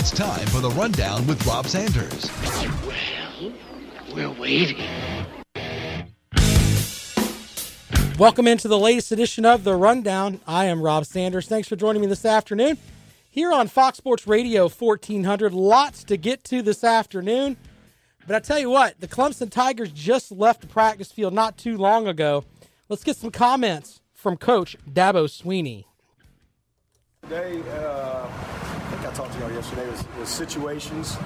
It's time for the rundown with Rob Sanders. Well, we're waiting. Welcome into the latest edition of The Rundown. I am Rob Sanders. Thanks for joining me this afternoon here on Fox Sports Radio 1400. Lots to get to this afternoon. But I tell you what, the Clemson Tigers just left the practice field not too long ago. Let's get some comments from Coach Dabo Swinney. Today, uh, I think I talked to y'all yesterday, was, was situations,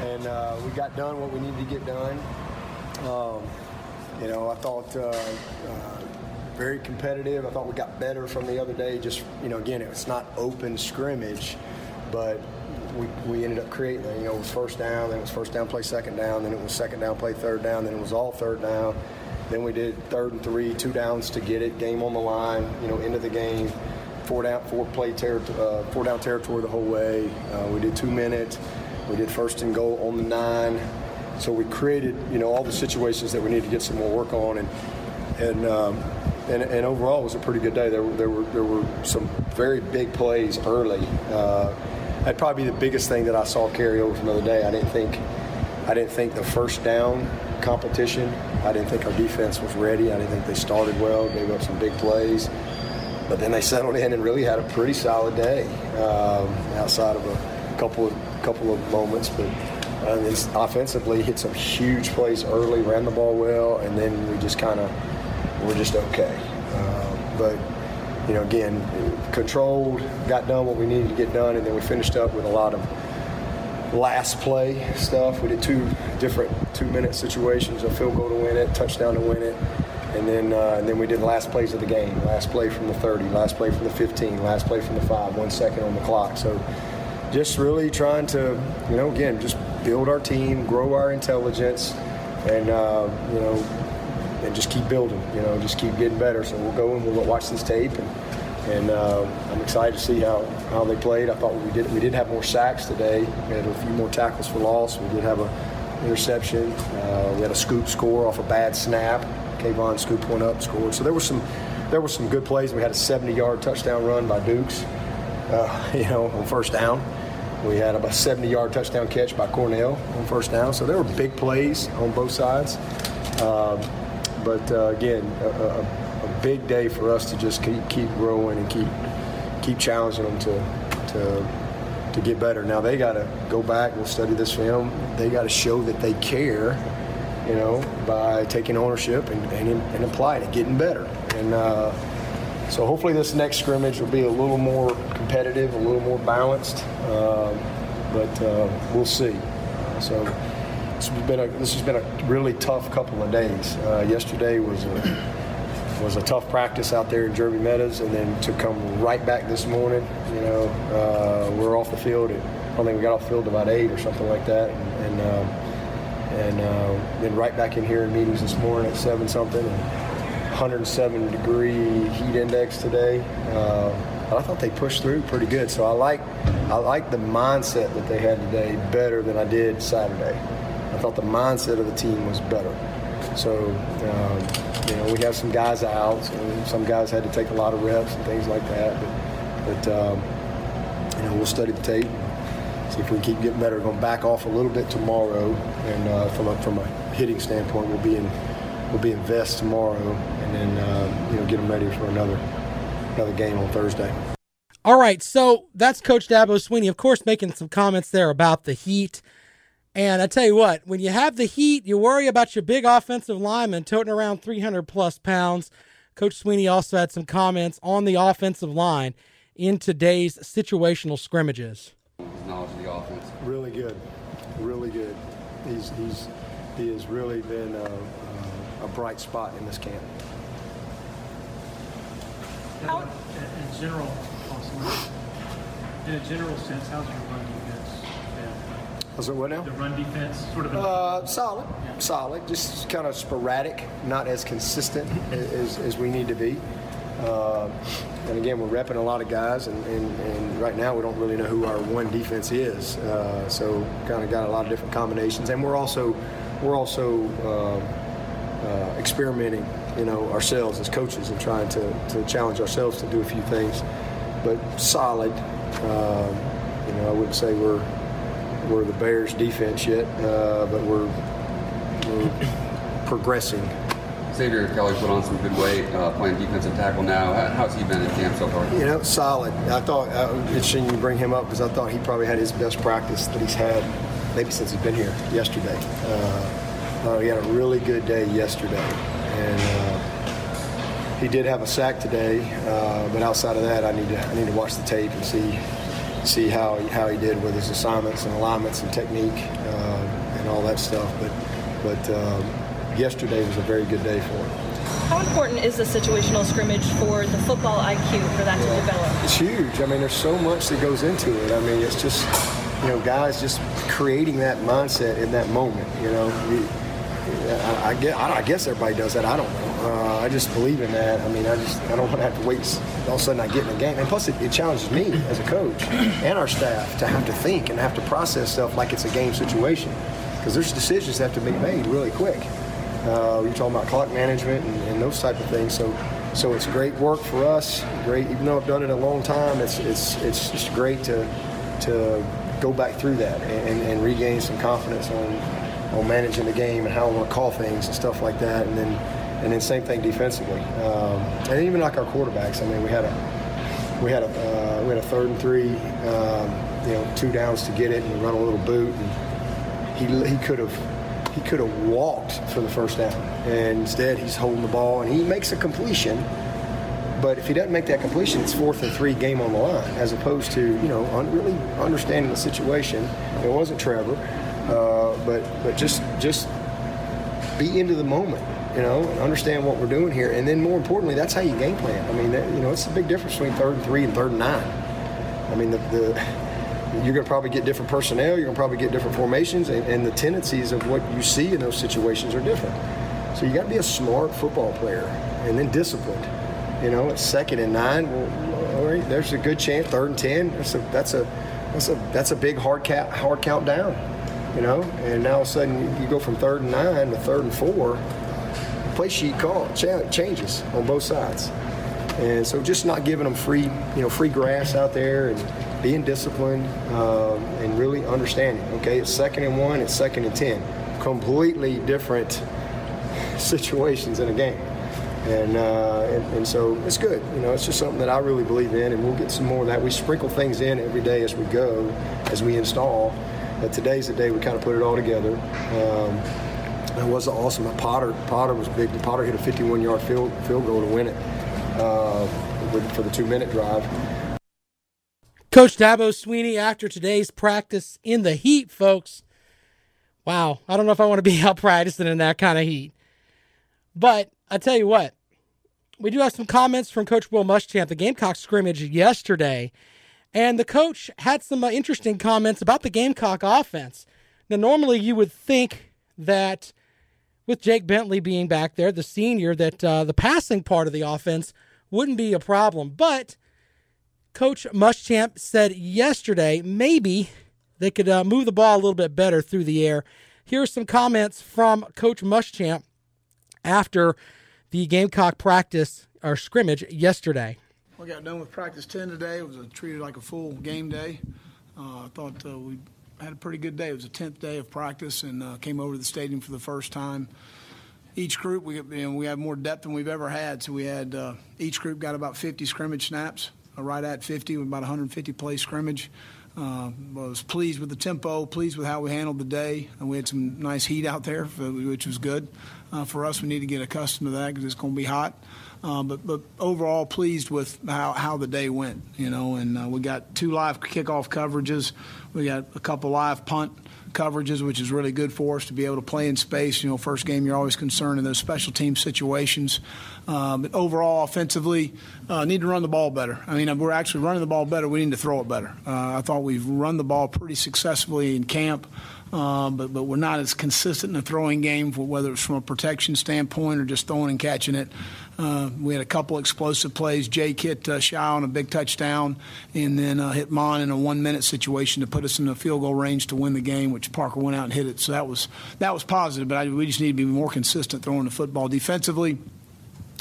and uh, we got done what we needed to get done. Um, you know, I thought uh, uh, very competitive. I thought we got better from the other day. Just, you know, again, it's not open scrimmage, but we, we ended up creating. You know, it was first down, then it was first down, play second down, then it was second down, play third down, then it was all third down. Then we did third and three, two downs to get it, game on the line, you know, end of the game four down, four play ter- uh, four down territory the whole way. Uh, we did two minutes. We did first and goal on the nine. So we created, you know, all the situations that we need to get some more work on, and and um, and, and overall it was a pretty good day. There were there were there were some very big plays early. Uh, that'd probably be the biggest thing that I saw carry over from the other day. I didn't think I didn't think the first down competition. I didn't think our defense was ready. I didn't think they started well. Gave up some big plays but then they settled in and really had a pretty solid day um, outside of a couple of couple of moments. But uh, offensively, hit some huge plays early, ran the ball well, and then we just kind of were just okay. Um, but you know, again, controlled, got done what we needed to get done, and then we finished up with a lot of last play stuff. We did two different two-minute situations: a field goal to win it, touchdown to win it. And then, uh, and then we did last plays of the game. Last play from the 30, last play from the 15, last play from the five, one second on the clock. So just really trying to, you know, again, just build our team, grow our intelligence, and, uh, you know, and just keep building, you know, just keep getting better. So we'll go and we'll watch this tape and, and uh, I'm excited to see how, how they played. I thought we did we did have more sacks today. We had a few more tackles for loss. We did have a interception. Uh, we had a scoop score off a bad snap. K'Von scooped one up, scored. So there were some there were some good plays. We had a 70-yard touchdown run by Dukes, uh, you know, on first down. We had about a 70-yard touchdown catch by Cornell on first down. So there were big plays on both sides. Um, but uh, again, a, a, a, big day for us to just keep keep growing and keep keep challenging them to to to get better. Now they got to go back. We'll study this film. They got to show that they care you know, by taking ownership and, and, and applying it, getting better. And uh, so hopefully this next scrimmage will be a little more competitive, a little more balanced, um, but uh, we'll see. So this has been a this has been a really tough couple of days. Uh, yesterday was a was a tough practice out there in Jervey Meadows, and then to come right back this morning, you know, uh, we're off the field. At, I think we got off the field about eight or something like that, and, and um, and uh, then right back in here in meetings this morning at seven something. And 107 degree heat index today. Uh, I thought they pushed through pretty good. So I like I like the mindset that they had today better than I did Saturday. I thought the mindset of the team was better. So um, you know we have some guys out, and some guys had to take a lot of reps and things like that. But, but um, you know we'll study the tape see if we can keep getting better. We're going to back off a little bit tomorrow, and uh, from a from a hitting standpoint, we'll be in we'll be in vest tomorrow, and then uh, you know get them ready for another another game on Thursday. All right, so that's Coach Dabo Swinney, of course, making some comments there about the Heat. And I tell you what, when you have the Heat, you worry about your big offensive lineman toting around 300 plus pounds. Coach Swinney also had some comments on the offensive line in today's situational scrimmages knowledge of the offense? Really good, really good. He's he's he has really been a, a bright spot in this camp. How, in general, in a general sense, how's your run defense been? Was it what now? The run defense, sort of. Uh, solid, solid. Just kind of sporadic, not as consistent as, as we need to be. Uh, and again, we're repping a lot of guys, and, and, and right now we don't really know who our one defense is. Uh, so kind of got a lot of different combinations, and we're also we're also uh, uh, experimenting, you know, ourselves as coaches and trying to, to challenge ourselves to do a few things. But solid. Um, you know, I wouldn't say we're we're the Bears defense yet, uh, but we're we're progressing. Xavier Kelly put on some good weight, uh, playing defensive tackle now. How- How's he been in camp so far? You know, solid. I thought uh, interesting you bring him up because I thought he probably had his best practice that he's had maybe since he's been here yesterday. Uh, uh, he had a really good day yesterday, and uh, he did have a sack today. Uh, but outside of that, I need to I need to watch the tape and see see how he, how he did with his assignments and alignments and technique and all that stuff. But but um, yesterday was a very good day for him. How important is the situational scrimmage for the football IQ for that to develop? It's huge. I mean, there's so much that goes into it. I mean, it's just, you know, guys just creating that mindset in that moment. You know, we, I, I, guess, I guess everybody does that. I don't know. Uh, I just believe in that. I mean, I just I don't want to have to wait. All of a sudden, I get in the game, and plus, it, it challenges me as a coach and our staff to have to think and have to process stuff like it's a game situation, because there's decisions that have to be made really quick. Uh, you're talking about clock management and, and those type of things. So, so it's great work for us. Great, even though I've done it a long time, it's it's it's just great to to go back through that and, and regain some confidence on on managing the game and how I want to call things and stuff like that. And then and then same thing defensively. Um, and even like our quarterbacks. I mean, we had a we had a uh, we had a third and three, um, you know, two downs to get it and run a little boot. And he he could have he could have walked for the first down, and instead he's holding the ball and he makes a completion. But if he doesn't make that completion, it's fourth and three, game on the line, as opposed to you know un- really understanding the situation. It wasn't Trevor, uh, but but just just be into the moment, you know, understand what we're doing here, and then more importantly, that's how you game plan. I mean, that, you know, it's a big difference between third and three and third and nine. I mean, the, the you're going to probably get different personnel, you're going to probably get different formations, and, and the tendencies of what you see in those situations are different. So you got to be a smart football player, and then disciplined. You know, it's second and nine. Well, all right, there's a good chance. Third and ten. That's a that's a that's a that's a big hard count hard count down. You know, and now all of a sudden you go from third and nine to third and four. The play sheet call cha- changes on both sides, and so just not giving them free you know free grass out there and being disciplined um, and really understanding. Okay, it's second and one. It's second and ten. Completely different situations in a game. And, uh, and and so it's good. You know, it's just something that I really believe in, and we'll get some more of that. We sprinkle things in every day as we go, as we install. But today's the day we kind of put it all together. Um, it was awesome. Potter Potter was big. Potter hit a 51-yard field field goal to win it uh, for the two-minute drive. Coach Dabo Swinney after today's practice in the heat, folks. Wow, I don't know if I want to be out practicing in that kind of heat. But I tell you what, we do have some comments from Coach Will Muschamp, the Gamecock scrimmage yesterday, and the coach had some uh, interesting comments about the Gamecock offense. Now, normally you would think that with Jake Bentley being back there, the senior, that uh, the passing part of the offense wouldn't be a problem, but Coach Muschamp said yesterday maybe they could uh, move the ball a little bit better through the air. Here are some comments from Coach Muschamp after the Gamecock practice or scrimmage yesterday. We got done with practice 10 today. It was a, treated like a full game day. Uh, I thought uh, we had a pretty good day. It was the 10th day of practice and uh, came over to the stadium for the first time. Each group, we, you know, we have more depth than we've ever had. So we had uh, each group got about 50 scrimmage snaps, right at 50 with about 150 play scrimmage. Uh, was pleased with the tempo, pleased with how we handled the day, and we had some nice heat out there, which was good uh, for us. We need to get accustomed to that because it's going to be hot. Uh, but but overall, pleased with how, how the day went. You know, and uh, we got two live kickoff coverages. We got a couple live punt coverages, which is really good for us to be able to play in space. You know, first game you're always concerned in those special team situations. Uh, but overall, offensively, uh, need to run the ball better. I mean, we're actually running the ball better. We need to throw it better. Uh, I thought we've run the ball pretty successfully in camp. Uh, but but we're not as consistent in the throwing game, whether it's from a protection standpoint or just throwing and catching it. Uh, we had a couple explosive plays. Jake hit uh, Shaw on a big touchdown, and then uh, hit Mon in a one-minute situation to put us in the field goal range to win the game, which Parker went out and hit it. So that was that was positive. But I, we just need to be more consistent throwing the football defensively.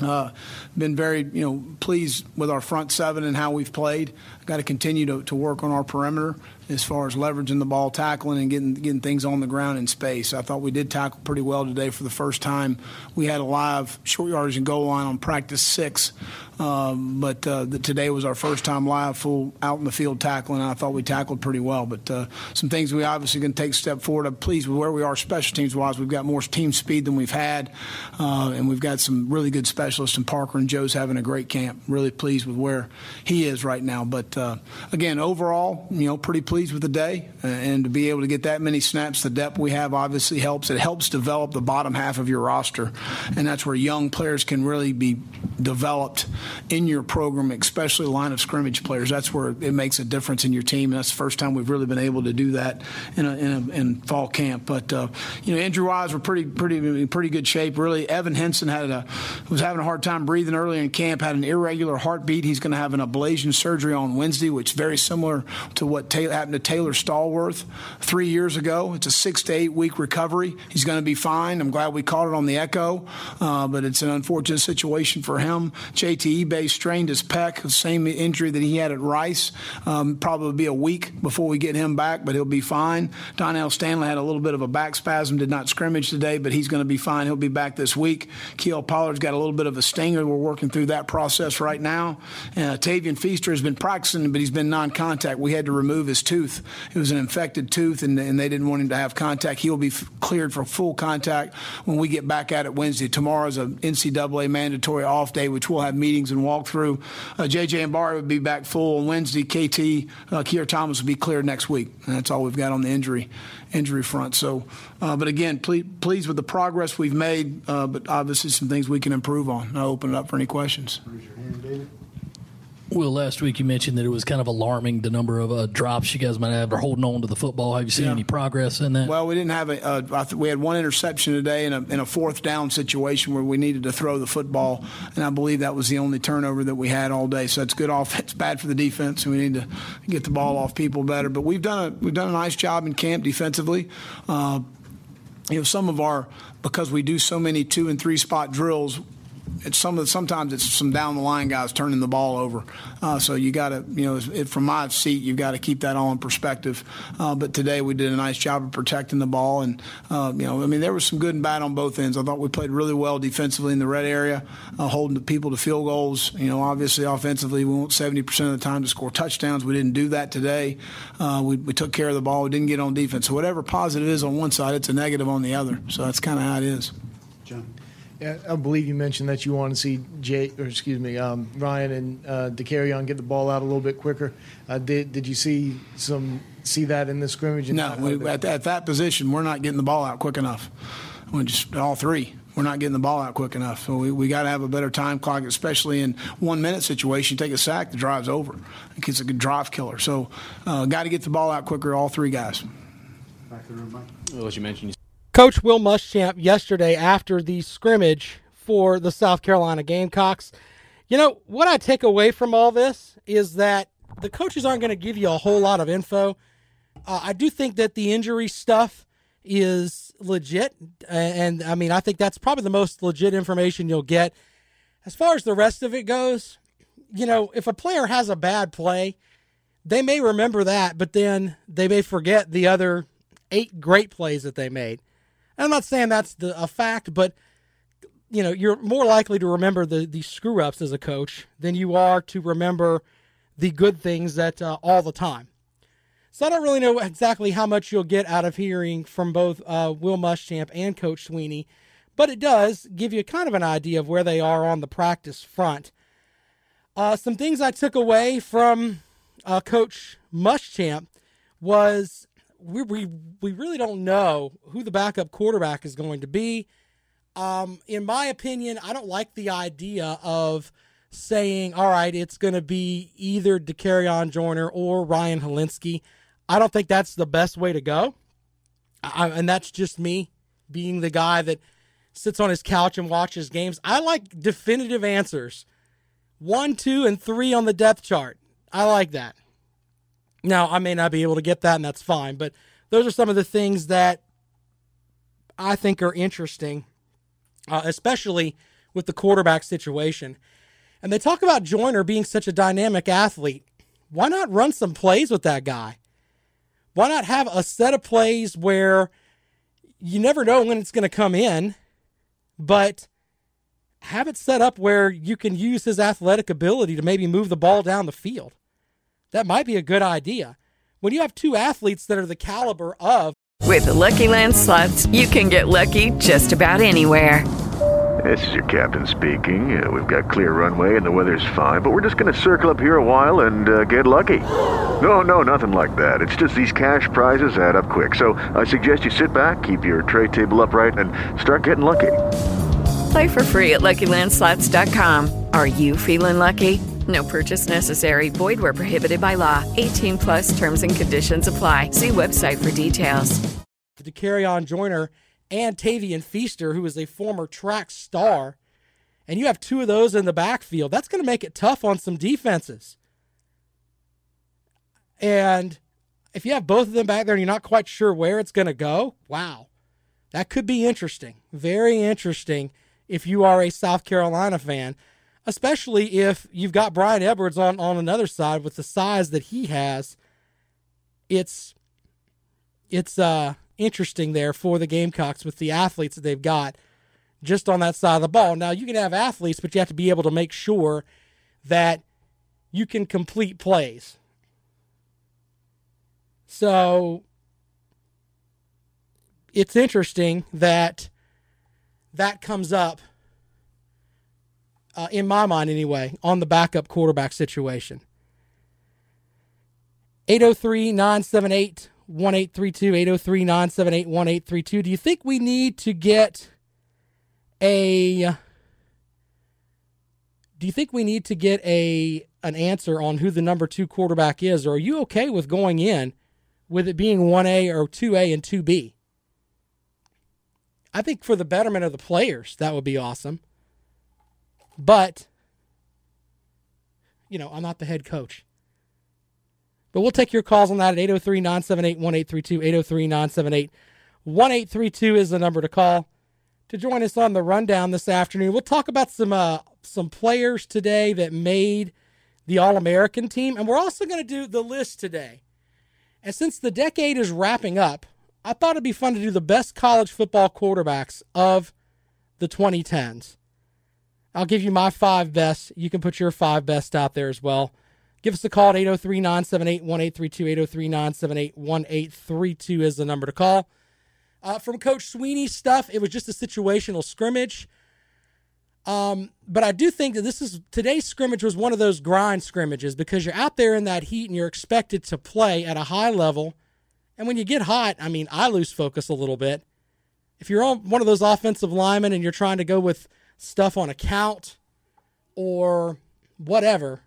Uh, been very, you know, pleased with our front seven and how we've played. Got to continue to, to work on our perimeter as far as leveraging the ball, tackling, and getting getting things on the ground in space. I thought we did tackle pretty well today for the first time. We had a live short yardage and goal line on practice six, um, but uh, the, today was our first time live full out in the field tackling. And I thought we tackled pretty well, but uh, some things we obviously can take a step forward. I'm pleased with where we are special teams wise. We've got more team speed than we've had, uh, and we've got some really good specialists. And Parker and Joe's having a great camp. Really pleased with where he is right now. But uh, again, overall, you know, pretty pleased pleased with the day, uh, and to be able to get that many snaps, the depth we have obviously helps. It helps develop the bottom half of your roster, and that's where young players can really be developed in your program, especially line of scrimmage players. That's where it makes a difference in your team. And that's the first time we've really been able to do that in a, in, a, in fall camp. But uh, you know, injury wise, we're pretty pretty pretty good shape. Really, Evan Henson had a was having a hard time breathing early in camp. Had an irregular heartbeat. He's going to have an ablation surgery on Wednesday, which is very similar to what happened to Taylor Stallworth three years ago. It's a six to eight week recovery. He's going to be fine. I'm glad we caught it on the echo, uh, but it's an unfortunate situation for him. JT Ibe's strained his pec, the same injury that he had at Rice. Um, probably be a week before we get him back, but he'll be fine. Donell Stanley had a little bit of a back spasm, did not scrimmage today, but he's going to be fine. He'll be back this week. Kiel Pollard's got a little bit of a stinger. We're working through that process right now. Uh, Tavian Feaster has been practicing, but he's been non contact. We had to remove his tooth. It was an infected tooth, and, and they didn't want him to have contact. He'll be f- cleared for full contact when we get back at it Wednesday. Tomorrow is an NCAA mandatory off day, which we'll have meetings and walk through. Uh, JJ Enagbare will be back full on Wednesday. KT, uh, Keir Thomas will be cleared next week. And that's all we've got on the injury injury front. So, uh, but again, ple- pleased with the progress we've made, uh, but obviously some things we can improve on. I'll open it up for any questions. Will, last week you mentioned that it was kind of alarming the number of uh, drops you guys might have or holding on to the football. Have you seen yeah. any progress in that? Well, we didn't have a. Uh, th- we had one interception today in a, in a fourth down situation where we needed to throw the football, and I believe that was the only turnover that we had all day. So it's good offense, bad for the defense, and we need to get the ball off people better. But we've done a we've done a nice job in camp defensively. Uh, you know, some of our because we do so many two and three spot drills, it's some of sometimes it's some down the line guys turning the ball over. Uh, so you got to you know it, from my seat you've got to keep that all in perspective. Uh, but today we did a nice job of protecting the ball and uh, you know I mean there was some good and bad on both ends. I thought we played really well defensively in the red area, uh, holding the people to field goals. You know obviously offensively we want 70 percent of the time to score touchdowns. We didn't do that today. Uh, we, we took care of the ball. We didn't get on defense. So whatever positive is on one side, it's a negative on the other. So that's kind of how it is. John. I believe you mentioned that you want to see Jay, or excuse me, um, Ryan and uh, Dakereon get the ball out a little bit quicker. Uh, did did you see some see that in the scrimmage? No, we, at, at, that position, we're not getting the ball out quick enough. We just all three. We're not getting the ball out quick enough. So we, we got to have a better time clock, especially in one minute situation. You take a sack, the drive's over. It's a good drive killer. So uh, got to get the ball out quicker. All three guys. Back to the room, Mike. Well, as you mentioned. Coach Will Muschamp yesterday after the scrimmage for the South Carolina Gamecocks. You know, what I take away from all this is that the coaches aren't going to give you a whole lot of info. Uh, I do think that the injury stuff is legit. And, and I mean, I think that's probably the most legit information you'll get. As far as the rest of it goes, you know, if a player has a bad play, they may remember that, but then they may forget the other eight great plays that they made. I'm not saying that's the, a fact, but you know, you're more likely to remember the the screw ups as a coach than you are to remember the good things that uh, all the time. So I don't really know exactly how much you'll get out of hearing from both uh, Will Muschamp and Coach Swinney, but it does give you kind of an idea of where they are on the practice front. Uh, some things I took away from uh, Coach Muschamp was we, we we really don't know who the backup quarterback is going to be. Um, in my opinion, I don't like the idea of saying, "All right, it's going to be either Dakereon Joyner or Ryan Hilinski." I don't think that's the best way to go, I, and that's just me being the guy that sits on his couch and watches games. I like definitive answers, one, two, and three on the depth chart. I like that. Now, I may not be able to get that, and that's fine, but those are some of the things that I think are interesting, uh, especially with the quarterback situation. And they talk about Joyner being such a dynamic athlete. Why not run some plays with that guy? Why not have a set of plays where you never know when it's going to come in, but have it set up where you can use his athletic ability to maybe move the ball down the field? That might be a good idea. When you have two athletes that are the caliber of. With the Lucky Land slots, you can get lucky just about anywhere. This is your captain speaking. Uh, we've got clear runway and the weather's fine, but we're just going to circle up here a while and uh, get lucky. No, no, nothing like that. It's just these cash prizes add up quick. So I suggest you sit back, keep your tray table upright, and start getting lucky. Play for free at LuckyLandSlots.com. Are you feeling lucky? No purchase necessary. Void where prohibited by law. 18 plus terms and conditions apply. See website for details. Dakereon Joyner and Tavian Feaster, who is a former track star, and you have two of those in the backfield. That's going to make it tough on some defenses. And if you have both of them back there and you're not quite sure where it's going to go, wow, that could be interesting. Very interesting if you are a South Carolina fan especially if you've got Bryan Edwards on, on another side with the size that he has. It's it's uh interesting there for the Gamecocks with the athletes that they've got just on that side of the ball. Now you can have athletes, but you have to be able to make sure that you can complete plays. So it's interesting that that comes up uh, in my mind anyway, on the backup quarterback situation. 803 978 1832. 803 978 1832. Do you think we need to get a. Do you think we need to get a an answer on who the number two quarterback is, or are you okay with going in with it being 1A or 2A and 2B? I think for the betterment of the players, that would be awesome. But, you know, I'm not the head coach. But we'll take your calls on that at 803 978 1832. 803 978 1832 is the number to call to join us on the rundown this afternoon. We'll talk about some uh, some players today that made the All American team, and we're also going to do the list today. And since the decade is wrapping up, I thought it'd be fun to do the best college football quarterbacks of the 2010s. I'll give you my five best. You can put your five best out there as well. Give us a call at 803 978 1832. 803 978 1832 is the number to call. Uh, from Coach Swinney's stuff, it was just a situational scrimmage. Um, but I do think that this is today's scrimmage was one of those grind scrimmages because you're out there in that heat and you're expected to play at a high level. And when you get hot, I mean, I lose focus a little bit. If you're on one of those offensive linemen and you're trying to go with stuff on account or whatever,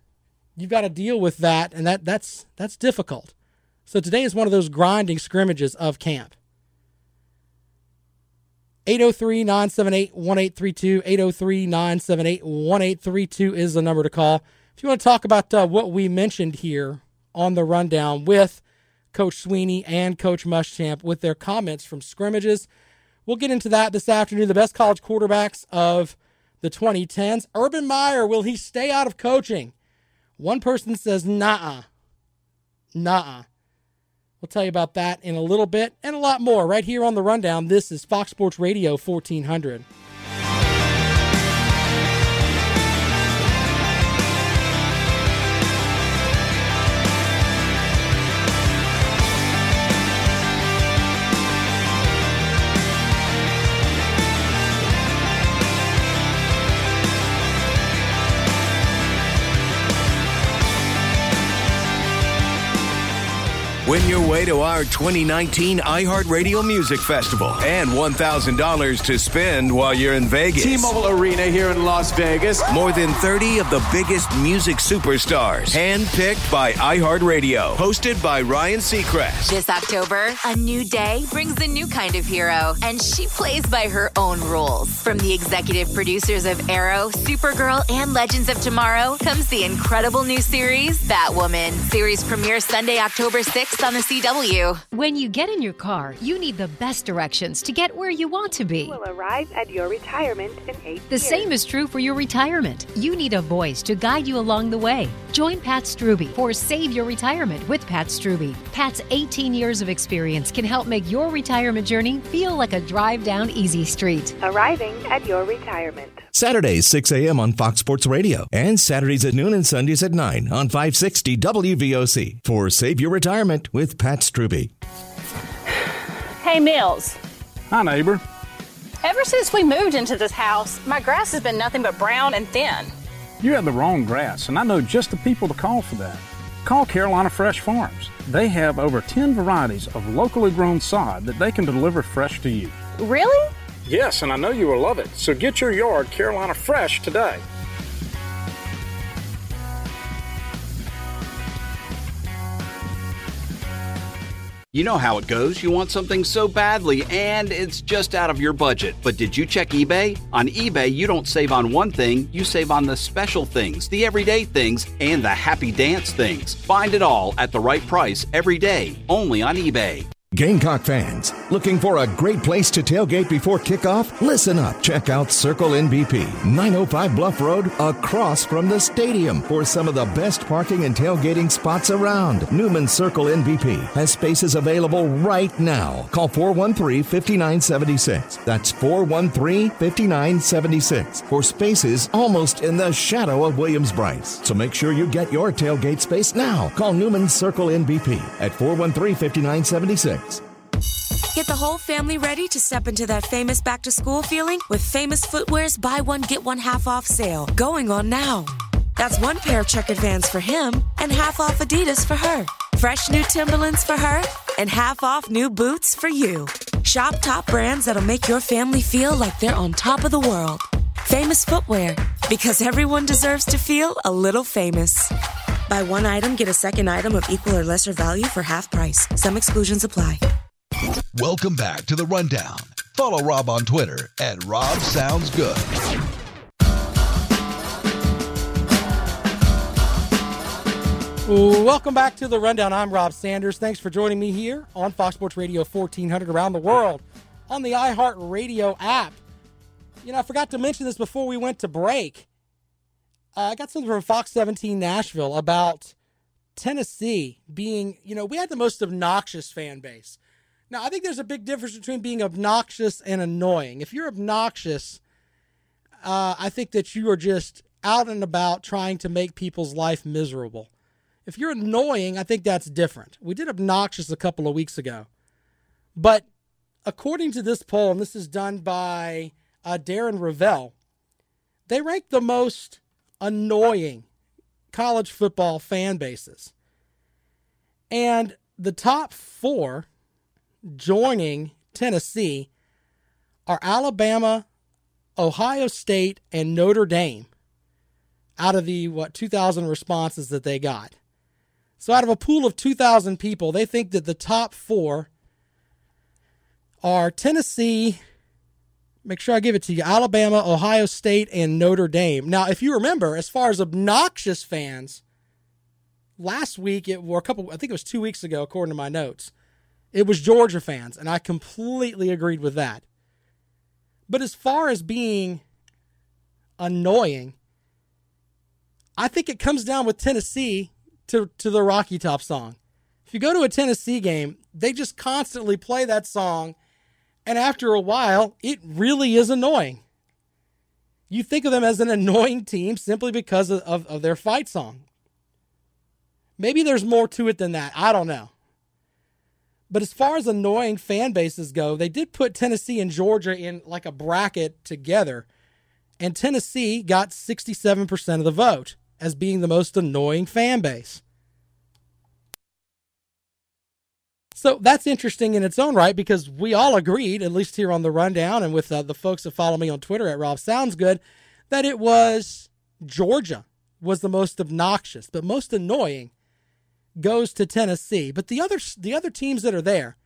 you've got to deal with that, and that that's that's difficult. So today is one of those grinding scrimmages of camp. 803 978 1832. 803 978 1832 is the number to call. If you want to talk about uh, what we mentioned here on the rundown with Coach swinney and Coach Muschamp with their comments from scrimmages, we'll get into that this afternoon. The best college quarterbacks of the 2010s. Urban Meyer, will he stay out of coaching? One person says, nah, nah. We'll tell you about that in a little bit and a lot more right here on the rundown. This is Fox Sports Radio 1400. Win your way to our 2019 iHeartRadio Music Festival and $1,000 to spend while you're in Vegas. T-Mobile Arena here in Las Vegas. More than 30 of the biggest music superstars, handpicked by iHeartRadio, hosted by Ryan Seacrest. This October, a new day brings a new kind of hero, and she plays by her own rules. From the executive producers of Arrow, Supergirl, and Legends of Tomorrow comes the incredible new series, Batwoman. Series premieres Sunday, October 6th on the CW. When you get in your car, you need the best directions to get where you want to be. will arrive at your retirement in eight The years. same is true for your retirement. You need a voice to guide you along the way. Join Pat Struby for Save Your Retirement with Pat Struby. Pat's 18 years of experience can help make your retirement journey feel like a drive down easy street. Arriving at your retirement. Saturdays 6 a.m. on Fox Sports Radio and Saturdays at noon and Sundays at 9 on 560 WVOC for Save Your Retirement with Pat Struby. Hey, Mills. Hi, neighbor. Ever since we moved into this house, my grass has been nothing but brown and thin. You have the wrong grass, and I know just the people to call for that. Call Carolina Fresh Farms. They have over 10 varieties of locally grown sod that they can deliver fresh to you. Really? Yes, and I know you will love it. So get your yard Carolina Fresh today. You know how it goes. You want something so badly and it's just out of your budget. But did you check eBay? On eBay, you don't save on one thing, you save on the special things, the everyday things, and the happy dance things. Find it all at the right price every day, only on eBay. Gamecock fans, looking for a great place to tailgate before kickoff? Listen up. Check out Circle NBP, 905 Bluff Road, across from the stadium for some of the best parking and tailgating spots around. Newman Circle NBP has spaces available right now. Call 413 5976. That's 413 5976 for spaces almost in the shadow of Williams-Brice. So make sure you get your tailgate space now. Call Newman Circle NBP at 413 5976. Get the whole family ready to step into that famous back to school feeling with Famous Footwear's buy one, get one half off sale going on now. That's one pair of checkered vans for him and half off Adidas for her. Fresh new Timberlands for her and half off new boots for you. Shop top brands that'll make your family feel like they're on top of the world. Famous Footwear, because everyone deserves to feel a little famous. Buy one item, get a second item of equal or lesser value for half price. Some exclusions apply. Welcome back to the Rundown. Follow Rob on Twitter at Rob Sounds Good. Welcome back to the Rundown. I'm Rob Sanders. Thanks for joining me here on Fox Sports Radio 1400 around the world on the iHeart Radio app. You know, I forgot to mention this before we went to break. Uh, I got something from Fox 17 Nashville about Tennessee being, you know, we had the most obnoxious fan base. Now, I think there's a big difference between being obnoxious and annoying. If you're obnoxious, uh, I think that you are just out and about trying to make people's life miserable. If you're annoying, I think that's different. We did obnoxious a couple of weeks ago. But according to this poll, and this is done by uh, Darren Rovell, they rank the most annoying college football fan bases. And the top four joining Tennessee are Alabama, Ohio State, and Notre Dame out of the, what, 2,000 responses that they got. So out of a pool of 2,000 people, they think that the top four are Tennessee, make sure I give it to you, Alabama, Ohio State, and Notre Dame. Now, if you remember, as far as obnoxious fans, last week, it were a couple, I think it was two weeks ago, according to my notes, it was Georgia fans, and I completely agreed with that. But as far as being annoying, I think it comes down with Tennessee to, to the Rocky Top song. If you go to a Tennessee game, they just constantly play that song, and after a while, it really is annoying. You think of them as an annoying team simply because of, of, of their fight song. Maybe there's more to it than that. I don't know. But as far as annoying fan bases go, they did put Tennessee and Georgia in like a bracket together, and Tennessee got 67% of the vote as being the most annoying fan base. So that's interesting in its own right because we all agreed, at least here on the rundown and with uh, the folks that follow me on Twitter at Rob Sounds Good, that it was Georgia was the most obnoxious, but most annoying goes to Tennessee. But the other the other teams that are there,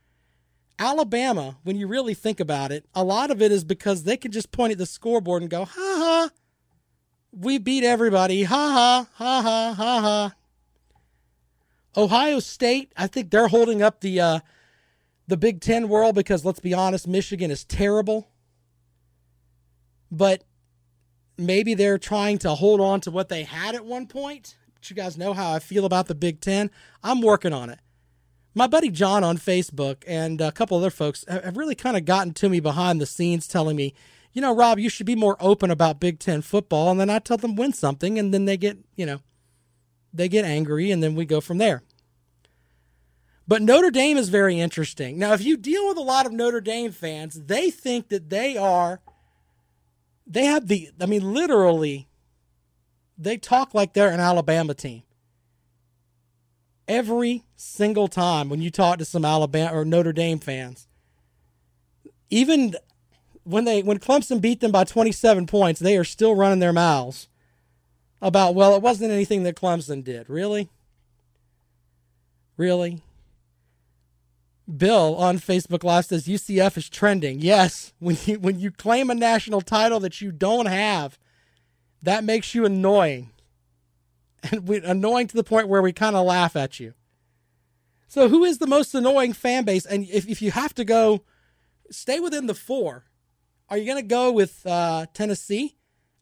Alabama, when you really think about it, a lot of it is because they can just point at the scoreboard and go, ha ha, we beat everybody, ha ha, ha ha, ha ha. Ohio State, I think they're holding up the uh, the Big Ten world because let's be honest, Michigan is terrible. But maybe they're trying to hold on to what they had at one point. You guys know how I feel about the Big Ten. I'm working on it. My buddy John on Facebook and a couple other folks have really kind of gotten to me behind the scenes telling me, you know, Rob, you should be more open about Big Ten football. And then I tell them win something, and then they get, you know, they get angry, and then we go from there. But Notre Dame is very interesting. Now, if you deal with a lot of Notre Dame fans, they think that they are, they have the, I mean, literally, they talk like they're an Alabama team. Every single time when you talk to some Alabama or Notre Dame fans, even when they when Clemson beat them by 27 points, they are still running their mouths about, well, it wasn't anything that Clemson did. Really? Really? Bill on Facebook Live says UCF is trending. Yes, when you when you claim a national title that you don't have, that makes you annoying. And we, annoying to the point where we kind of laugh at you. So who is the most annoying fan base? And if, if you have to go, stay within the four. Are you going to go with uh, Tennessee,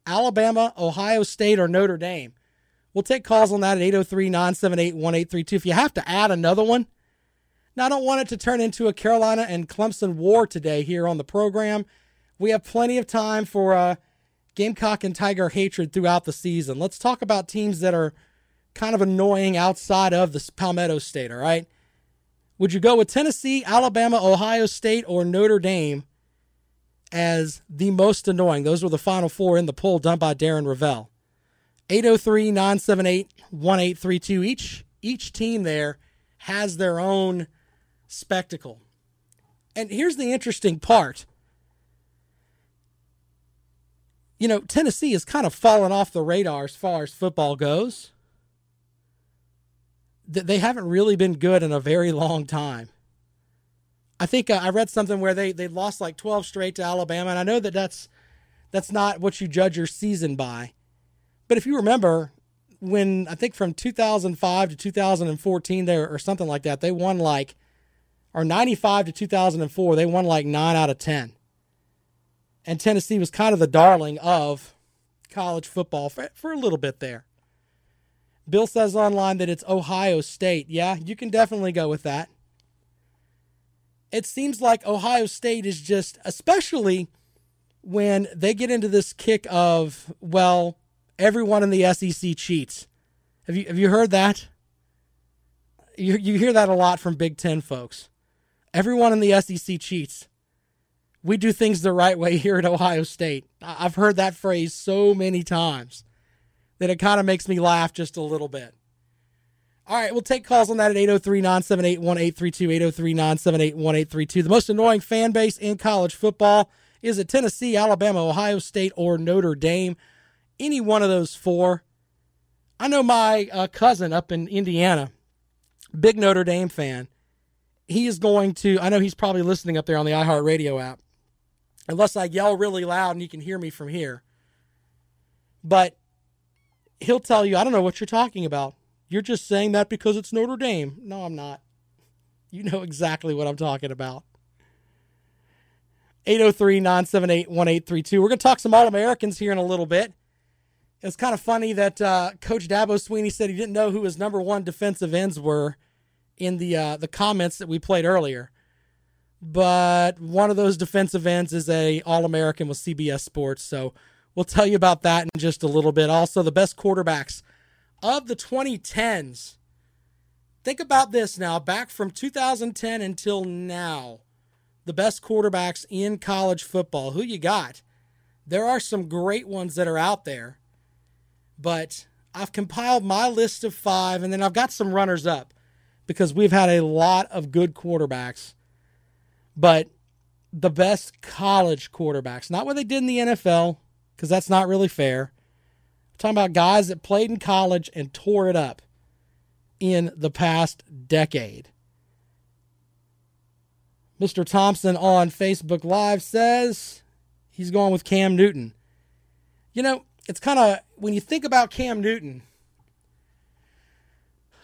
Alabama, Ohio State, or Notre Dame? We'll take calls on that at 803 978 1832. If you have to add another one, now, I don't want it to turn into a Carolina and Clemson war today here on the program. We have plenty of time for uh, Gamecock and Tiger hatred throughout the season. Let's talk about teams that are kind of annoying outside of the Palmetto State, all right? Would you go with Tennessee, Alabama, Ohio State, or Notre Dame as the most annoying? Those were the final four in the poll done by Darren Rovell. 803 978 1832. Each each team there has their own spectacle. And here's the interesting part. You know, Tennessee has kind of fallen off the radar as far as football goes. They haven't really been good in a very long time. I think uh, I read something where they they lost like 12 straight to Alabama, and I know that that's that's not what you judge your season by. But if you remember, when I think from 2005 to 2014 there or something like that, they won like or 95 to 2004, they won like 9 out of 10. And Tennessee was kind of the darling of college football for, for a little bit there. Bill says online that it's Ohio State. Yeah, you can definitely go with that. It seems like Ohio State is just, especially when they get into this kick of, well, everyone in the SEC cheats. Have you have you heard that? You you hear that a lot from Big Ten folks. Everyone in the SEC cheats. We do things the right way here at Ohio State. I've heard that phrase so many times that it kind of makes me laugh just a little bit. All right, we'll take calls on that at 803 978 1832. 803 978 1832. The most annoying fan base in college football is it Tennessee, Alabama, Ohio State, or Notre Dame? Any one of those four. I know my uh, cousin up in Indiana, big Notre Dame fan he is going to, I know he's probably listening up there on the iHeartRadio app, unless I yell really loud and you can hear me from here. But he'll tell you, I don't know what you're talking about. You're just saying that because it's Notre Dame. No, I'm not. You know exactly what I'm talking about. 803 978 1832. We're going to talk some All Americans here in a little bit. It's kind of funny that uh, Coach Dabo Swinney said he didn't know who his number one defensive ends were in the uh, the comments that we played earlier. But one of those defensive ends is a All American with CBS Sports, so we'll tell you about that in just a little bit. Also, the best quarterbacks of the 2010s. Think about this now, back from 2010 until now, the best quarterbacks in college football. Who you got? There are some great ones that are out there, but I've compiled my list of five, and then I've got some runners up because we've had a lot of good quarterbacks, but the best college quarterbacks, not what they did in the NFL, because that's not really fair. I'm talking about guys that played in college and tore it up in the past decade. Mr. Thompson on Facebook Live says he's going with Cam Newton. You know, it's kind of when you think about Cam Newton,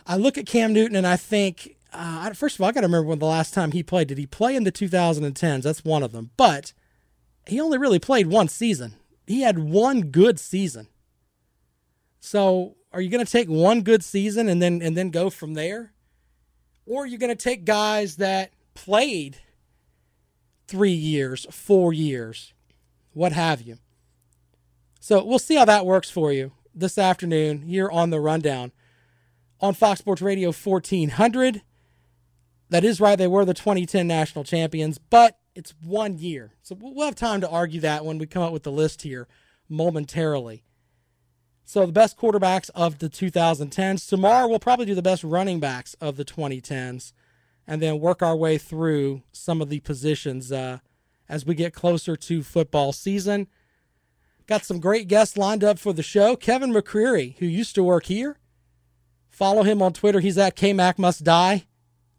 I look at Cam Newton and I think, uh, first of all, I got to remember when the last time he played. Did he play in the 2010s? That's one of them. But he only really played one season. He had one good season. So, are you going to take one good season and then and then go from there? Or are you going to take guys that played 3 years, 4 years, what have you? So, we'll see how that works for you this afternoon here on the rundown on Fox Sports Radio 1400. That is right, they were the 2010 national champions, but it's one year. So we'll have time to argue that when we come up with the list here momentarily. So the best quarterbacks of the 2010s. Tomorrow we'll probably do the best running backs of the 2010s and then work our way through some of the positions uh, as we get closer to football season. Got some great guests lined up for the show. Kevin McCreary, who used to work here, Follow him on Twitter. He's at KMac Must Die.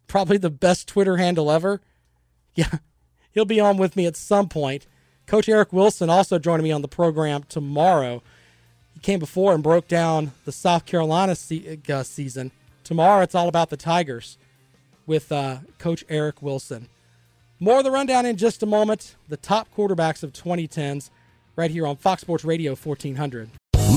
Probably the best Twitter handle ever. Yeah, he'll be on with me at some point. Coach Eric Wilson also joining me on the program tomorrow. He came before and broke down the South Carolina se- uh, season. Tomorrow it's all about the Tigers with uh, Coach Eric Wilson. More of the rundown in just a moment. The top quarterbacks of 2010s right here on Fox Sports Radio 1400.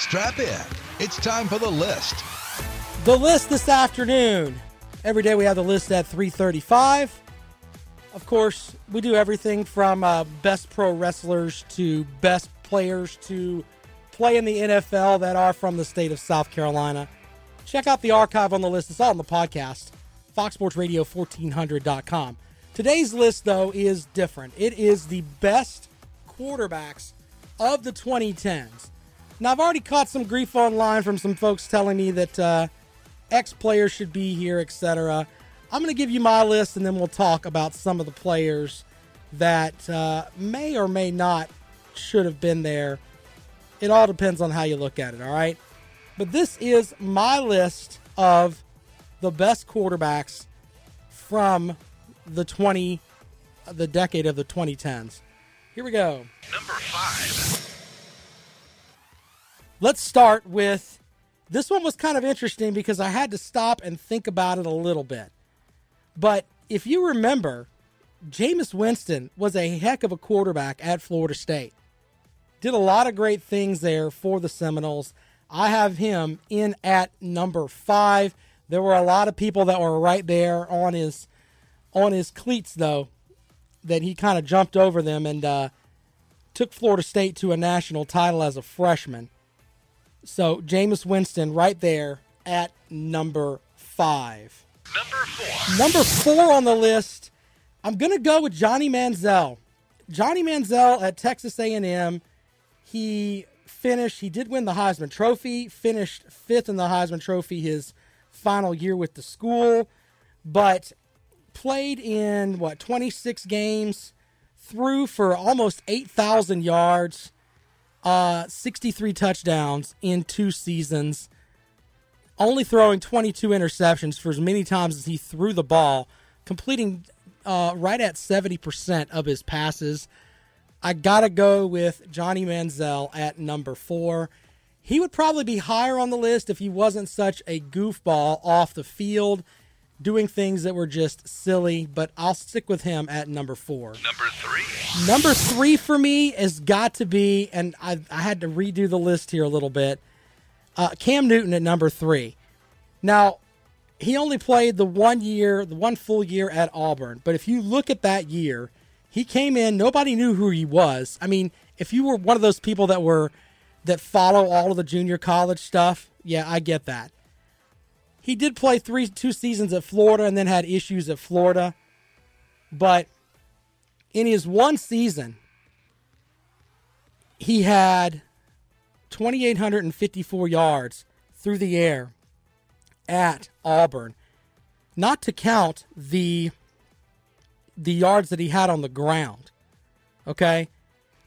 Strap in. It's time for the list. The list this afternoon. Every day we have the list at 335. Of course, we do everything from uh, best pro wrestlers to best players to play in the NFL that are from the state of South Carolina. Check out the archive on the list. It's all on the podcast, foxsportsradio1400.com. Today's list, though, is different. It is the best quarterbacks of the 2010s. Now, I've already caught some grief online from some folks telling me that uh, X players should be here, etc. I'm going to give you my list and then we'll talk about some of the players that uh, may or may not should have been there. It all depends on how you look at it, all right? But this is my list of the best quarterbacks from the 20 the decade of the 2010s. Here we go. Number 5. Let's start with this one was kind of interesting because I had to stop and think about it a little bit. But if you remember, Jameis Winston was a heck of a quarterback at Florida State. Did a lot of great things there for the Seminoles. I have him in at number five. There were a lot of people that were right there on his on his cleats though, that he kind of jumped over them and uh, took Florida State to a national title as a freshman. So Jameis Winston right there at number five. Number four. Number four on the list. I'm gonna go with Johnny Manziel. Johnny Manziel at Texas A&M. He finished. He did win the Heisman Trophy. Finished fifth in the Heisman Trophy his final year with the school, but played in what 26 games, threw for almost 8,000 yards, uh, 63 touchdowns in two seasons, only throwing 22 interceptions for as many times as he threw the ball, completing uh, right at 70% of his passes. I got to go with Johnny Manziel at number four. He would probably be higher on the list if he wasn't such a goofball off the field, doing things that were just silly, but I'll stick with him at number four. Number three. Number three for me has got to be, and I, I had to redo the list here a little bit, uh, Cam Newton at number three. Now, he only played the one year, the one full year at Auburn. But if you look at that year, he came in, nobody knew who he was. I mean, if you were one of those people that were that follow all of the junior college stuff, yeah, I get that. He did play three two seasons at Florida and then had issues at Florida. But in his one season, he had 2,854 yards through the air at Auburn. Not to count the the yards that he had on the ground. Okay?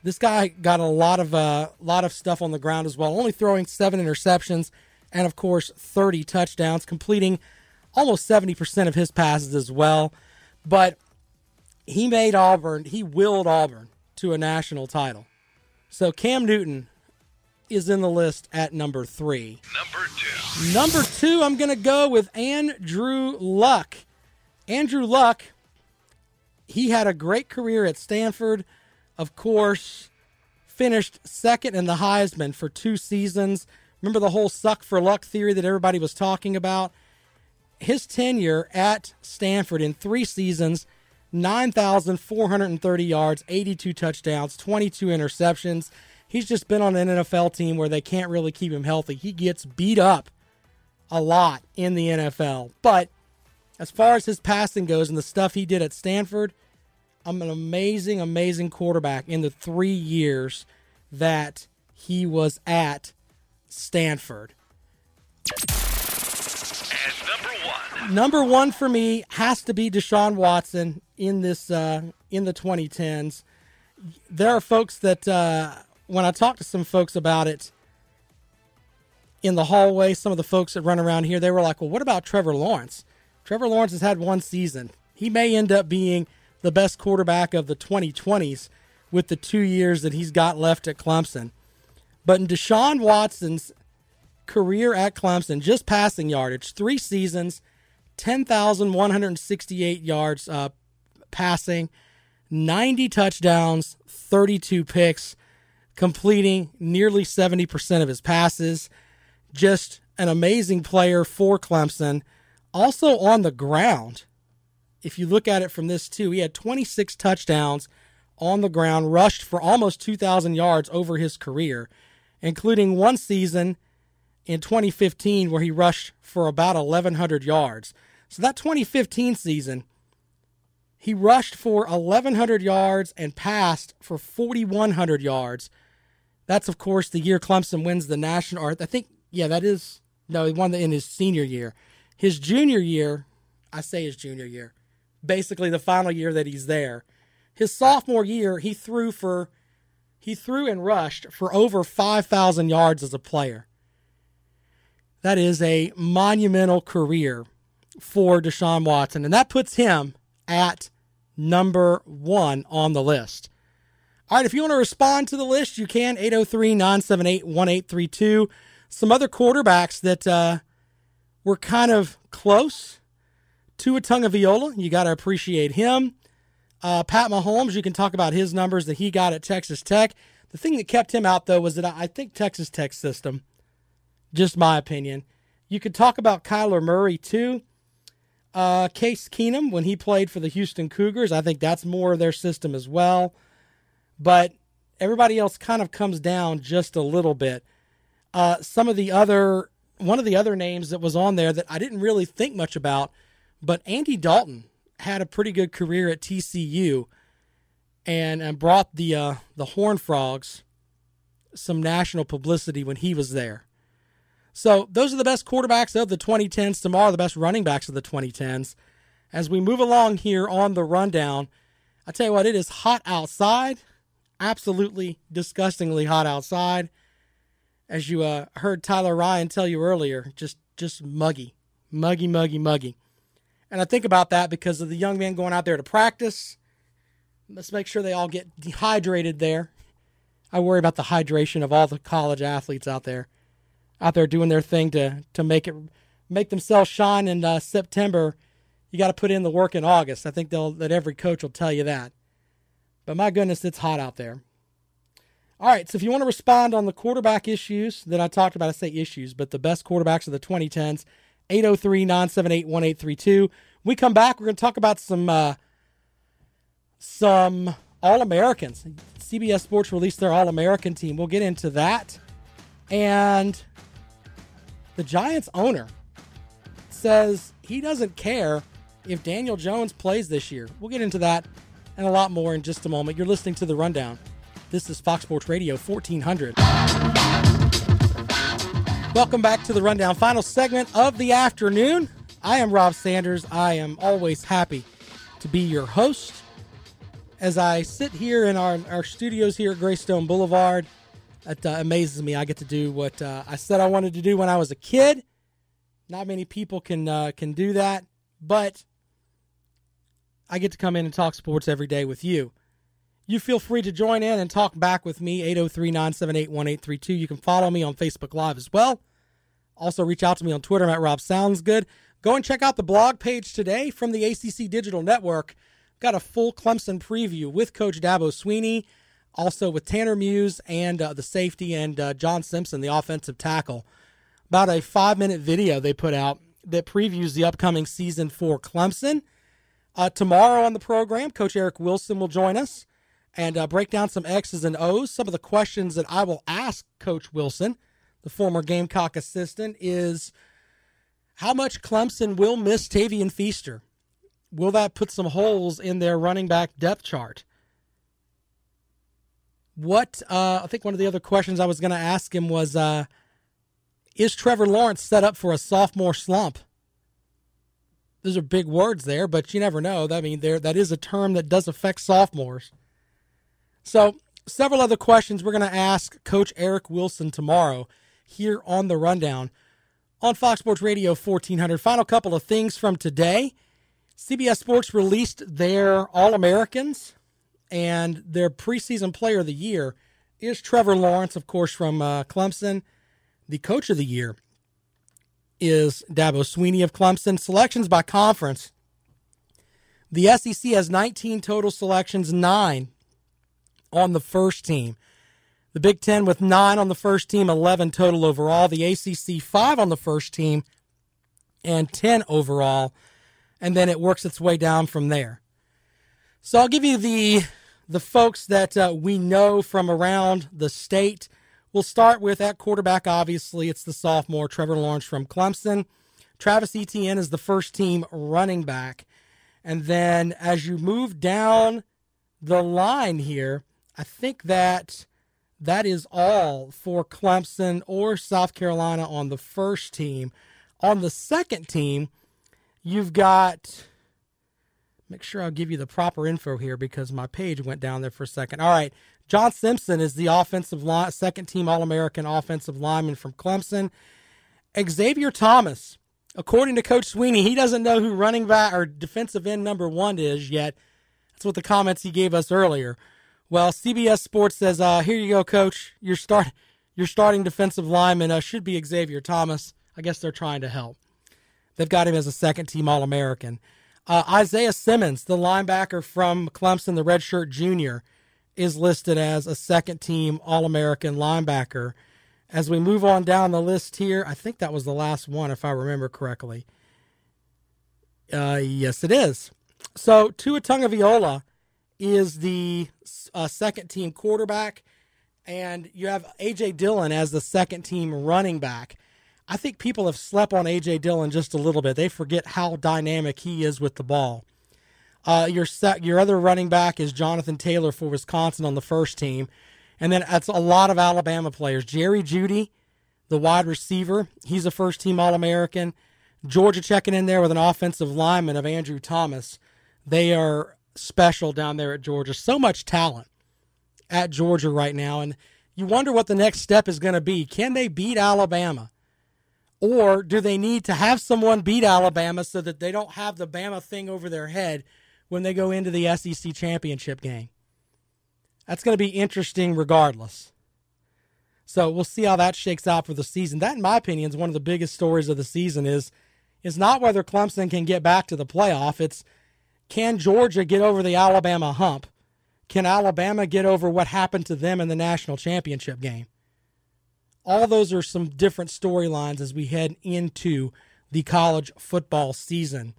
This guy got a lot of uh, lot of stuff on the ground as well, only throwing 7 interceptions and of course 30 touchdowns, completing almost 70% of his passes as well. But he made Auburn, he willed Auburn to a national title. So Cam Newton is in the list at number three. Number two. Number two, I'm going to go with Andrew Luck. Andrew Luck, he had a great career at Stanford. Of course, finished second in the Heisman for two seasons. Remember the whole suck for luck theory that everybody was talking about? His tenure at Stanford in three seasons 9,430 yards, 82 touchdowns, 22 interceptions. He's just been on an NFL team where they can't really keep him healthy. He gets beat up a lot in the NFL. But as far as his passing goes and the stuff he did at Stanford, I'm an amazing, amazing quarterback in the three years that he was at Stanford. And number one. Number one for me has to be Deshaun Watson in this uh, in the 2010s. There are folks that uh, when I talk to some folks about it in the hallway, some of the folks that run around here, they were like, "Well, what about Trevor Lawrence? Trevor Lawrence has had one season. He may end up being the best quarterback of the 2020s with the two years that he's got left at Clemson." But in Deshaun Watson's career at Clemson, just passing yardage, three seasons, 10,168 yards uh, passing, 90 touchdowns, 32 picks, completing nearly 70% of his passes. Just an amazing player for Clemson. Also on the ground, if you look at it from this too, he had 26 touchdowns on the ground, rushed for almost 2,000 yards over his career, including one season in 2015 where he rushed for about 1,100 yards. So that 2015 season, he rushed for 1,100 yards and passed for 4,100 yards. That's, of course, the year Clemson wins the national. Or I think, yeah, that is. No, he won the, in his senior year. His junior year, I say his junior year, basically the final year that he's there. His sophomore year, he threw for, he threw and rushed for over 5,000 yards as a player. That is a monumental career for Deshaun Watson, and that puts him at number one on the list. All right, if you want to respond to the list, you can 803 978 1832. Some other quarterbacks that uh, were kind of close to a Tagovailoa, You got to appreciate him. Uh, Pat Mahomes, you can talk about his numbers that he got at Texas Tech. The thing that kept him out, though, was that I think Texas Tech system, just my opinion. You could talk about Kyler Murray, too. Uh, Case Keenum, when he played for the Houston Cougars, I think that's more of their system as well. But everybody else kind of comes down just a little bit. Uh, some of the other, one of the other names that was on there that I didn't really think much about, but Andy Dalton had a pretty good career at TCU and, and brought the uh, the Horned Frogs some national publicity when he was there. So those are the best quarterbacks of the 2010s. Tomorrow, the best running backs of the 2010s. As we move along here on the rundown, I tell you what, it is hot outside. Absolutely disgustingly hot outside. As you uh, heard Tyler Ryan tell you earlier, just just muggy, muggy, muggy, muggy. And I think about that because of the young men going out there to practice. Let's make sure they all get dehydrated there. I worry about the hydration of all the college athletes out there out there doing their thing to to make it make themselves shine in uh, September. You got to put in the work in August. I think they'll that every coach will tell you that. But my goodness, it's hot out there. All right, so if you want to respond on the quarterback issues that I talked about, I say issues, but the best quarterbacks of the 2010s, 803 978 1832. We come back, we're going to talk about some uh, some All Americans. CBS Sports released their All American team. We'll get into that. And the Giants owner says he doesn't care if Daniel Jones plays this year. We'll get into that and a lot more in just a moment. You're listening to The Rundown. This is Fox Sports Radio 1400. Welcome back to The Rundown, final segment of the afternoon. I am Rob Sanders. I am always happy to be your host. As I sit here in our, our studios here at Greystone Boulevard, it uh, amazes me. I get to do what uh, I said I wanted to do when I was a kid. Not many people can uh, can do that, but I get to come in and talk sports every day with you. You feel free to join in and talk back with me, 803 978 1832. You can follow me on Facebook Live as well. Also, reach out to me on Twitter at Rob Sounds Good. Go and check out the blog page today from the ACC Digital Network. Got a full Clemson preview with Coach Dabo Swinney, also with Tanner Muse and uh, the safety, and uh, John Simpson, the offensive tackle. About a five minute video they put out that previews the upcoming season for Clemson. Uh, tomorrow on the program, Coach Eric Wilson will join us and uh, break down some X's and O's. Some of the questions that I will ask Coach Wilson, the former Gamecock assistant, is how much Clemson will miss Tavien Feaster? Will that put some holes in their running back depth chart? What uh, I think one of the other questions I was going to ask him was uh, Is Trevor Lawrence set up for a sophomore slump? Those are big words there, but you never know. I mean, there that is a term that does affect sophomores. So, several other questions we're going to ask Coach Eric Wilson tomorrow here on the rundown on Fox Sports Radio 1400. Final couple of things from today. CBS Sports released their All Americans, and their preseason player of the year is Trevor Lawrence, of course, from uh, Clemson. The coach of the year is Dabo Swinney of Clemson. Selections by conference. The SEC has 19 total selections, nine on the first team. The Big Ten with nine on the first team, 11 total overall. The ACC, five on the first team, and 10 overall. And then it works its way down from there. So I'll give you the the folks that uh, we know from around the state. We'll start with at quarterback. Obviously, it's the sophomore Trevor Lawrence from Clemson. Travis Etienne is the first team running back. And then as you move down the line here, I think that that is all for Clemson or South Carolina on the first team. On the second team, you've got make sure I'll give you the proper info here because my page went down there for a second. All right. John Simpson is the offensive line, second team All American offensive lineman from Clemson. Xavier Thomas, according to Coach Swinney, he doesn't know who running back or defensive end number one is yet. That's what the comments he gave us earlier. Well, CBS Sports says, uh, "Here you go, Coach. Your start, your starting defensive lineman uh, should be Xavier Thomas. I guess they're trying to help. They've got him as a second team All American. Uh, Isaiah Simmons, the linebacker from Clemson, the redshirt junior, is listed as a second team All American linebacker. As we move on down the list here, I think that was the last one, if I remember correctly. Uh, yes, it is. So Tua Tagovailoa is the uh, second team quarterback, and you have AJ Dillon as the second team running back. I think people have slept on AJ Dillon just a little bit. They forget how dynamic he is with the ball. Uh, your set, your other running back is Jonathan Taylor for Wisconsin on the first team, and then that's a lot of Alabama players. Jerry Jeudy, the wide receiver, he's a first team All American. Georgia checking in there with an offensive lineman of Andrew Thomas. They are special down there at Georgia. So much talent at Georgia right now, and you wonder what the next step is going to be. Can they beat Alabama? Or do they need to have someone beat Alabama so that they don't have the Bama thing over their head when they go into the SEC championship game? That's going to be interesting regardless. So we'll see how that shakes out for the season. That, in my opinion, is one of the biggest stories of the season. Is is not whether Clemson can get back to the playoff. It's can Georgia get over the Alabama hump? Can Alabama get over what happened to them in the national championship game? all those are some different storylines as we head into the college football season.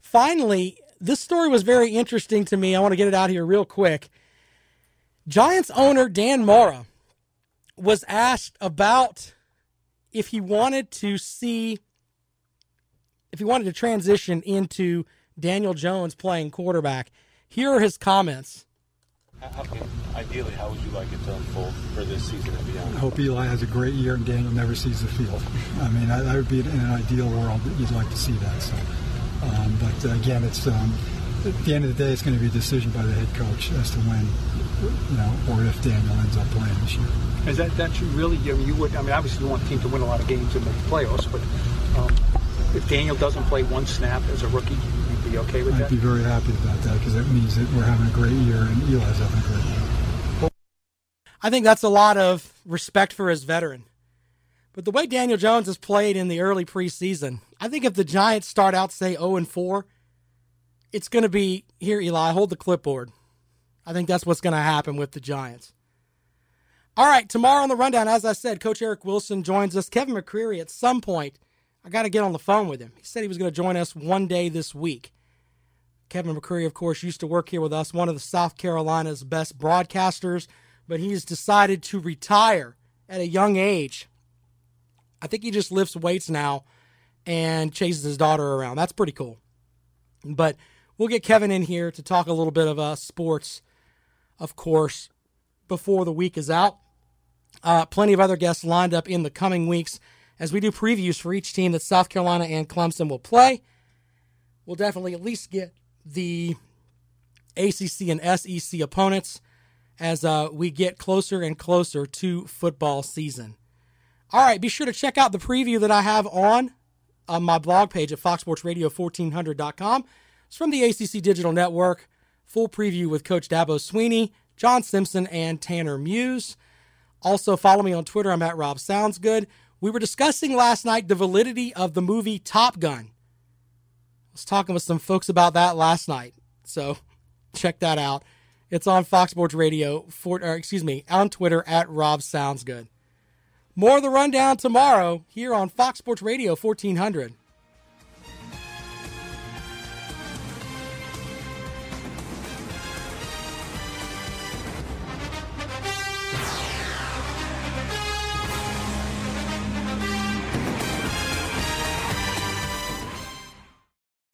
Finally, this story was very interesting to me. I want to get it out here real quick. Giants owner Dan Mara was asked about if he wanted to see if he wanted to transition into Daniel Jones playing quarterback. Here are his comments. ideally, how would you like it to unfold for this season and beyond? I hope Eli has a great year and Daniel never sees the field. I mean, that would be in an ideal world that you'd like to see that. So, um, but uh, again, it's um, at the end of the day, it's going to be a decision by the head coach as to when, you know, or if Daniel ends up playing this year. Is that that you really? I mean, you would. I mean, obviously, you want the team to win a lot of games and make the playoffs, but um, if Daniel doesn't play one snap as a rookie, you'd be okay with I'd that. be very happy about that because it means that we're having a great year and Eli's having a great year. I think that's a lot of respect for his veteran. But the way Daniel Jones has played in the early preseason, I think if the Giants start out say 0 and 4, it's going to be here Eli, hold the clipboard. I think that's what's going to happen with the Giants. All right, tomorrow on the rundown, as I said, Coach Eric Wilson joins us. Kevin McCreary, at some point, I got to get on the phone with him. He said he was going to join us one day this week. Kevin McCreary, of course, used to work here with us, one of the South Carolina's best broadcasters, but he's decided to retire at a young age. I think he just lifts weights now and chases his daughter around. That's pretty cool. But we'll get Kevin in here to talk a little bit of uh, sports, of course, before the week is out. Uh, plenty of other guests lined up in the coming weeks as we do previews for each team that South Carolina and Clemson will play. We'll definitely at least get the ACC and SEC opponents as uh, we get closer and closer to football season. All right, be sure to check out the preview that I have on, on my blog page at foxsportsradio1400.com. It's from the ACC Digital Network. Full preview with Coach Dabo Swinney, John Simpson, and Tanner Muse. Also, follow me on Twitter. I'm at Rob Sounds Good. We were discussing last night the validity of the movie Top Gun. Was talking with some folks about that last night. So check that out. It's on Fox Sports Radio, for, or excuse me, on Twitter at Rob Sounds Good. More of the rundown tomorrow here on Fox Sports Radio 1400.